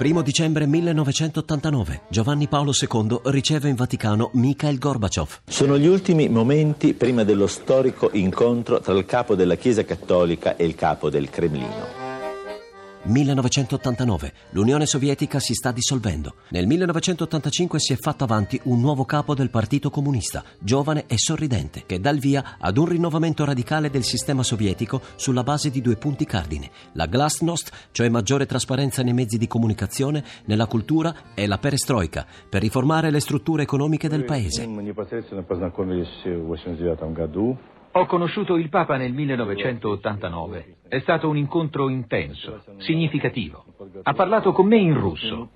1 dicembre 1989, Giovanni Paolo II riceve in Vaticano Mikhail Gorbaciov. Sono gli ultimi momenti prima dello storico incontro tra il capo della Chiesa Cattolica e il capo del Cremlino. 1989. L'Unione Sovietica si sta dissolvendo. Nel 1985 si è fatto avanti un nuovo capo del Partito Comunista, giovane e sorridente, che dà il via ad un rinnovamento radicale del sistema sovietico sulla base di due punti cardine: la glasnost, cioè maggiore trasparenza nei mezzi di comunicazione, nella cultura, e la perestroika, per riformare le strutture economiche del paese. Ho conosciuto il Papa nel 1989. È stato un incontro intenso, significativo. Ha parlato con me in russo.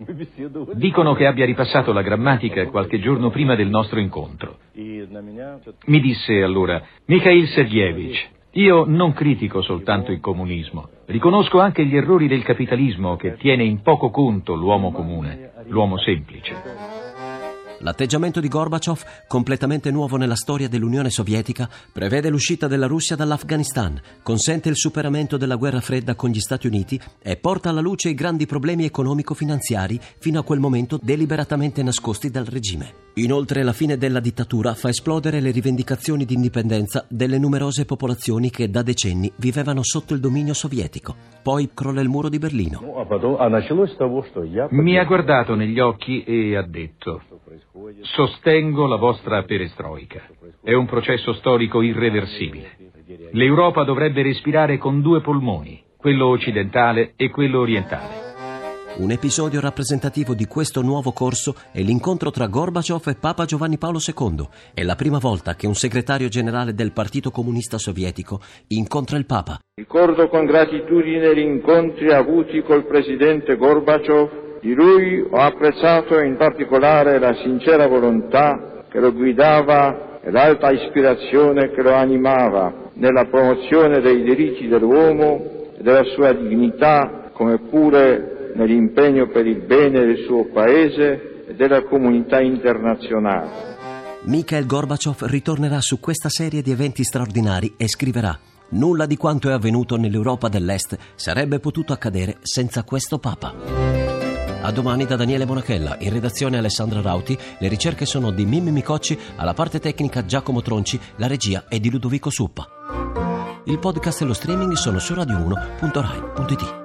Dicono che abbia ripassato la grammatica qualche giorno prima del nostro incontro. Mi disse allora, Mikhail Sergeyevich, io non critico soltanto il comunismo, riconosco anche gli errori del capitalismo che tiene in poco conto l'uomo comune, l'uomo semplice. L'atteggiamento di Gorbaciov, completamente nuovo nella storia dell'Unione Sovietica, prevede l'uscita della Russia dall'Afghanistan, consente il superamento della guerra fredda con gli Stati Uniti e porta alla luce i grandi problemi economico-finanziari fino a quel momento deliberatamente nascosti dal regime. Inoltre la fine della dittatura fa esplodere le rivendicazioni di indipendenza delle numerose popolazioni che da decenni vivevano sotto il dominio sovietico. Poi crolla il muro di Berlino. Mi ha guardato negli occhi e ha detto Sostengo la vostra perestroica. È un processo storico irreversibile. L'Europa dovrebbe respirare con due polmoni, quello occidentale e quello orientale. Un episodio rappresentativo di questo nuovo corso è l'incontro tra Gorbaciov e Papa Giovanni Paolo II. È la prima volta che un segretario generale del Partito Comunista Sovietico incontra il Papa. Ricordo con gratitudine gli incontri avuti col presidente Gorbaciov. Di lui ho apprezzato in particolare la sincera volontà che lo guidava e l'alta ispirazione che lo animava nella promozione dei diritti dell'uomo e della sua dignità, come pure nell'impegno per il bene del suo paese e della comunità internazionale. Mikhail Gorbaciov ritornerà su questa serie di eventi straordinari e scriverà Nulla di quanto è avvenuto nell'Europa dell'Est sarebbe potuto accadere senza questo Papa. A domani da Daniele Bonachella, in redazione Alessandra Rauti, le ricerche sono di Mimmi Micocci, alla parte tecnica Giacomo Tronci, la regia è di Ludovico Suppa. Il podcast e lo streaming sono su radio1.rai.it.